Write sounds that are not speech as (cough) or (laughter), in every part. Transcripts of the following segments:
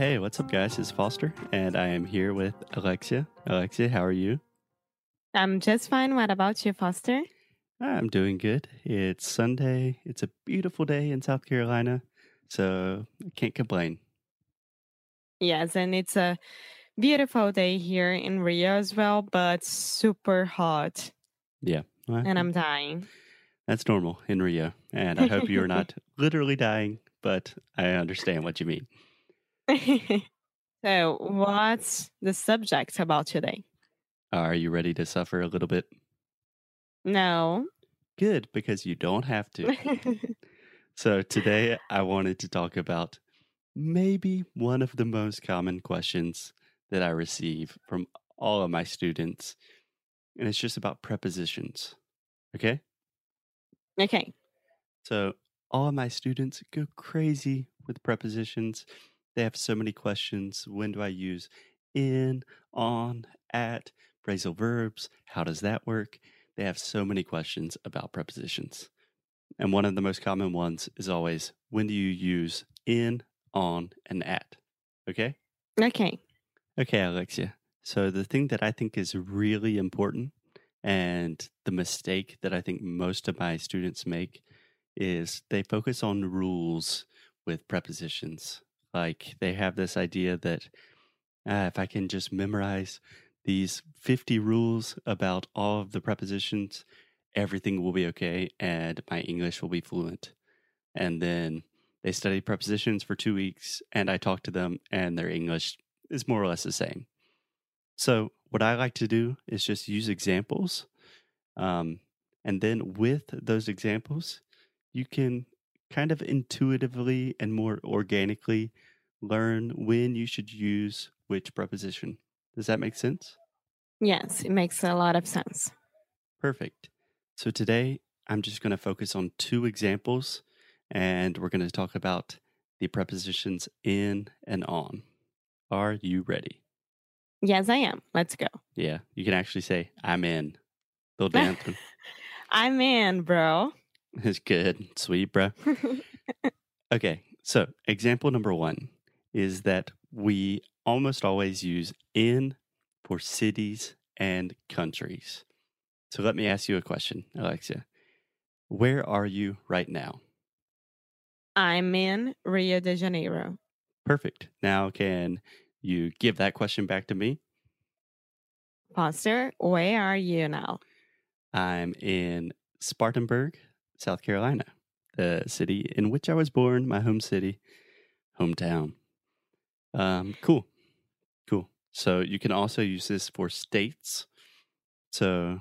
Hey, what's up, guys? It's Foster, and I am here with Alexia. Alexia, how are you? I'm just fine. What about you, Foster? I'm doing good. It's Sunday. It's a beautiful day in South Carolina, so I can't complain. Yes, and it's a beautiful day here in Rio as well, but super hot, Yeah, well, and eh, I'm dying. that's normal in Rio, and I hope you're not (laughs) literally dying, but I understand what you mean. (laughs) so, what's the subject about today? Are you ready to suffer a little bit? No. Good, because you don't have (laughs) to. So today I wanted to talk about maybe one of the most common questions that I receive from all of my students, and it's just about prepositions. Okay? okay. So all of my students go crazy with prepositions. They have so many questions. When do I use in, on, at, phrasal verbs? How does that work? They have so many questions about prepositions. And one of the most common ones is always when do you use in, on, and at? Okay? Okay. Okay, Alexia. So the thing that I think is really important and the mistake that I think most of my students make is they focus on rules with prepositions. Like they have this idea that ah, if I can just memorize these 50 rules about all of the prepositions, everything will be okay and my English will be fluent. And then they study prepositions for two weeks and I talk to them and their English is more or less the same. So, what I like to do is just use examples. Um, and then with those examples, you can kind of intuitively and more organically learn when you should use which preposition. Does that make sense? Yes, it makes a lot of sense. Perfect. So today I'm just going to focus on two examples and we're going to talk about the prepositions in and on. Are you ready? Yes, I am. Let's go. Yeah, you can actually say, I'm in. Dance. (laughs) I'm in, bro. It's good. Sweet, bro. (laughs) Okay, so example number one is that we almost always use in for cities and countries. So let me ask you a question, Alexia. Where are you right now? I'm in Rio de Janeiro. Perfect. Now, can you give that question back to me? Foster, where are you now? I'm in Spartanburg, South Carolina, the city in which I was born, my home city, hometown. Um, cool. Cool. So you can also use this for states. So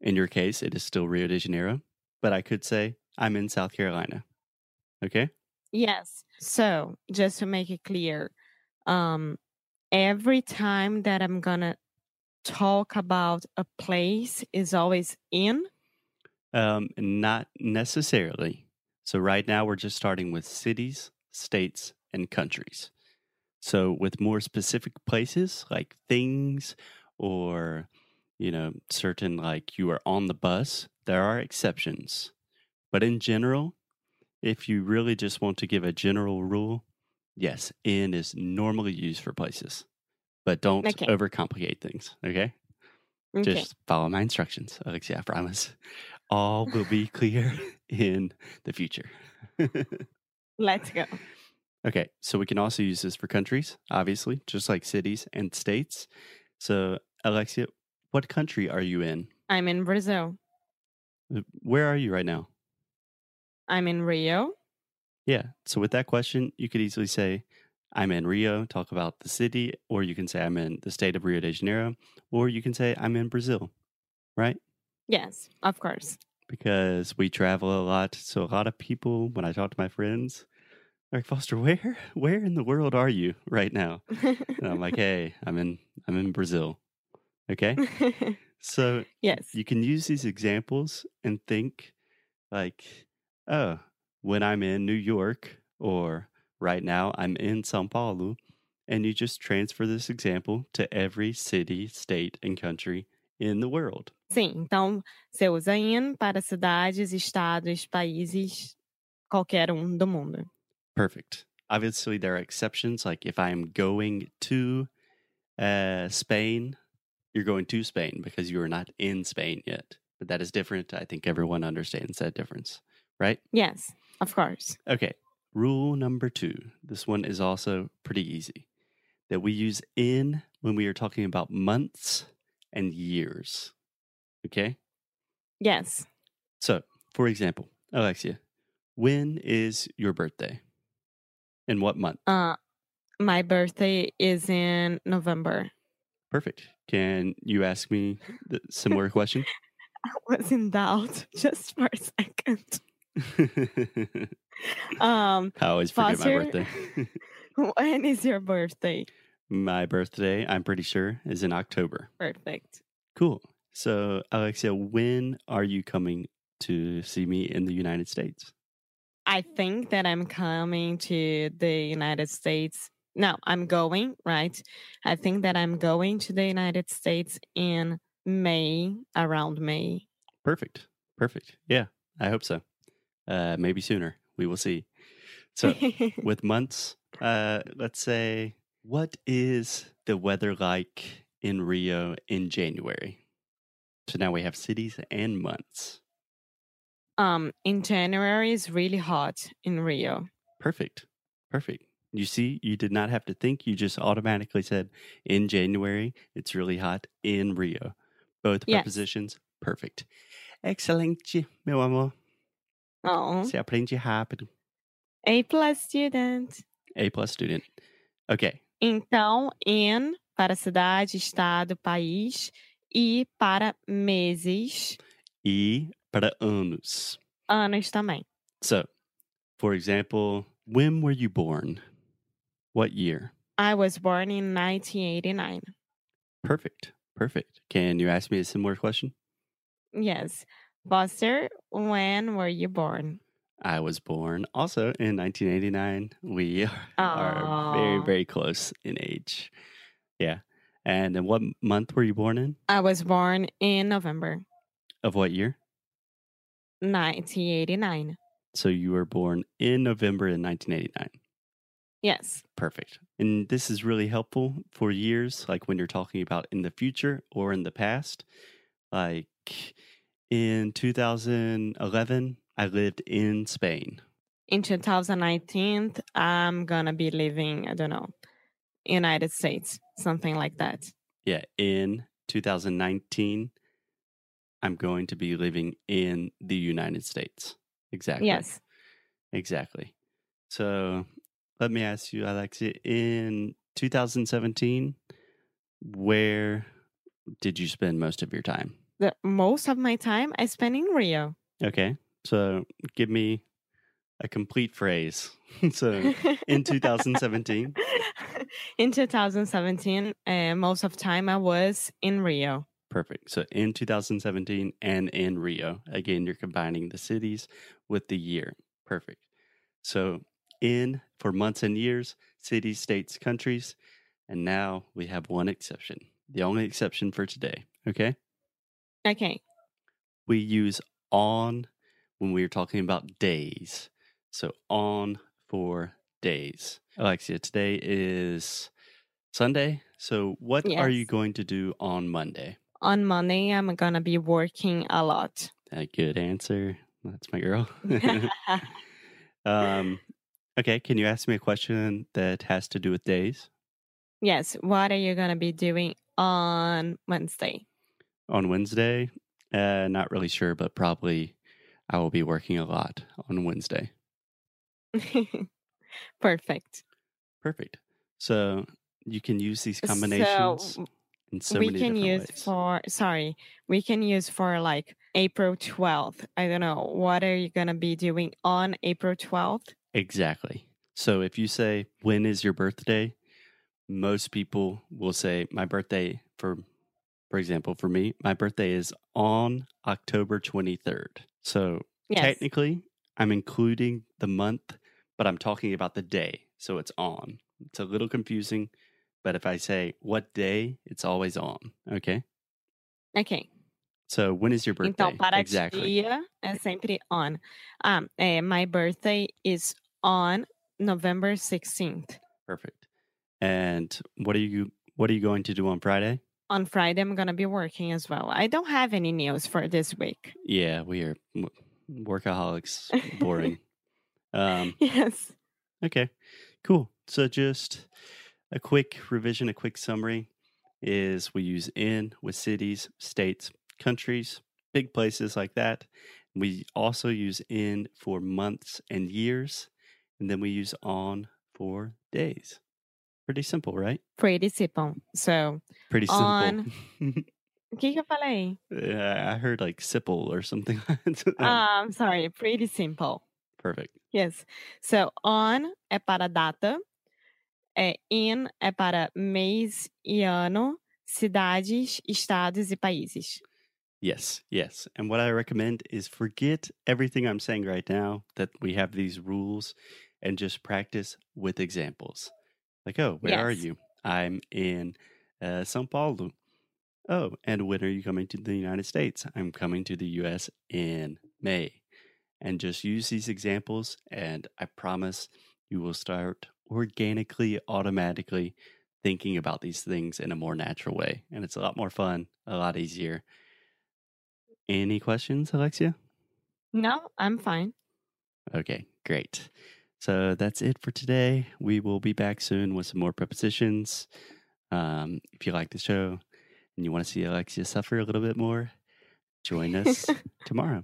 in your case, it is still Rio de Janeiro, but I could say I'm in South Carolina. Okay? Yes. So, just to make it clear, um, every time that I'm gonna talk about a place is always in. Um, not necessarily. So right now we're just starting with cities, states, and countries. So with more specific places like things or you know certain like you are on the bus, there are exceptions. But in general, if you really just want to give a general rule, yes, in is normally used for places. But don't Okay. overcomplicate things, okay? Okay. Just follow my instructions, Alexia. I promise. All will be clear (laughs) in the future. (laughs) Let's go. okay, so we can also use this for countries, obviously, just like cities and states. So, Alexia, what country are you in? I'm in Brazil. Uh, Where are you right now? I'm in Rio. Yeah. So, with that question, you could easily say, I'm in Rio, talk about the city, or you can say, I'm in the state of Rio de Janeiro, or you can say, I'm in Brazil, right? Yes, of course. because we travel a lot. So a lot of people, when I talk to my friends, they're like, Foster, (laughs) where where in the world are you right now? And I'm like, (laughs) hey, I'm in I'm in Brazil. Okay. (laughs) So yes. you can use these examples and think like, oh, when I'm in New York or right now I'm in Sao Paulo, and you just transfer this example to every city, state, and country in the world. Sim, então você usa in para cidades, estados, países, qualquer um do mundo. Perfect. obviously there are exceptions. Like if I am going to uh, Spain, you're going to Spain because you are not in Spain yet. But that is different. I think everyone understands that difference, right? Yes, of course. Okay. Rule number two. This one is also pretty easy. That we use in when we are talking about months and years. Okay. Yes. So, for example, Alexia, when is your birthday? In what month? Uh, my birthday is in November. Perfect. Can you ask me the similar (laughs) question? I was in doubt (laughs) just for a second. (laughs) Um, I always forget Foster, my birthday. when is your birthday? My birthday, I'm pretty sure, is in October. Perfect. Cool. So, Alexia, when are you coming to see me in the United States? I think that I'm coming to the United States. No, I'm going, right? I think that I'm going to the United States in May, around May. Perfect. Perfect. Yeah, I hope so. Uh, maybe sooner. We will see. So, (laughs) with months, uh, let's say, what is the weather like in Rio in January? So now we have cities and months. um, in January is really hot in Rio. Perfect. Perfect. You see, you did not have to think. You just automatically said in January, it's really hot in Rio. Both Yes. prepositions, perfect. Excelente, meu amor. Oh, Você aprende rápido. A plus student. A plus student. Okay. Então, in para cidade, estado, país e para meses, E para anos. anos também. So, for example, when were you born? What year? I was born in 1989. Perfect. Perfect. Can you ask me a similar question? Yes. Foster, when were you born? I was born also in 1989. We (laughs) are very, very close in age. Yeah. And then what month were you born in? I was born in November Of what year? 1989. So you were born in November in 1989. Yes. Perfect. And this is really helpful for years, like when you're talking about in the future or in the past. Like in 2011, I lived in Spain. In 2019, I'm to be living, I don't know, United States, something like that. Yeah, in 2019, I'm going to be living in the United States. Exactly. Yes. Exactly. So let me ask you, Alexia, in 2017, where did you spend most of your time? The most of my time I spend in Rio. Okay. So give me a complete phrase. (laughs) so in 2017, (laughs) in 2017, uh, most of time I was in Rio. perfect. So in 2017 and in Rio, again, you're combining the cities with the year. Perfect. So in for months and years, cities, states, countries. And now we have one exception, the only exception for today. Okay. Okay. we use on when we are talking about days. So on for days. Alexia, today is Sunday. So what are you going to do on Monday? On Monday, I'm going to be working a lot. A good answer. That's my girl. (laughs) (laughs) um, okay, can you ask me a question that has to do with days? yes. What are you going to be doing on Wednesday? On Wednesday? Uh, not really sure, but probably I will be working a lot on Wednesday. (laughs) Perfect. Perfect. So you can use these combinations So in so we many can different use ways. for sorry we can use for like april 12th i don't know what are you gonna be doing on april 12th exactly. So if you say when is your birthday, most people will say my birthday for for example, for me, my birthday is on October 23rd. So yes technically, I'm including the month, but I'm talking about the day. So it's on. It's a little confusing, but if I say what day, it's always on. Okay. ok So when is your birthday? então para exactly. dia é sempre on ah, é, my birthday is on November 16th. Perfect. And what are you what are you going to do on Friday? On Friday, I'm going to be working as well. I don't have any news for this week. Yeah, we are workaholics. Boring. (laughs) um, yes. okay, cool. So just a quick revision, a quick summary is we use in with cities, states, countries, big places like that. We also use in for months and years, and then we use on for days. Pretty simple, right? Pretty simple. So, Pretty simple. On- o que, que eu falei? Yeah, I heard like sipple or something. (laughs) Ah, I'm sorry. Pretty simple. Perfect. Yes. So, on é para data, é in é para mês e ano, cidades, estados e países. Yes, yes. And what I recommend is forget everything I'm saying right now that we have these rules and just practice with examples. Like, oh, where are you? I'm in uh, Sao Paulo. Oh, and when are you coming to the United States? I'm coming to the US in May. And just use these examples, and I promise you will start organically, automatically thinking about these things in a more natural way. And it's a lot more fun, a lot easier. Any questions, Alexia? No, I'm fine. Okay, great. So that's it for today. We will be back soon with some more prepositions. Um, if you like the show and you want to see Alexia suffer a little bit more, join us (laughs) tomorrow.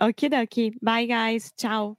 Okie dokie. Bye, guys. Ciao.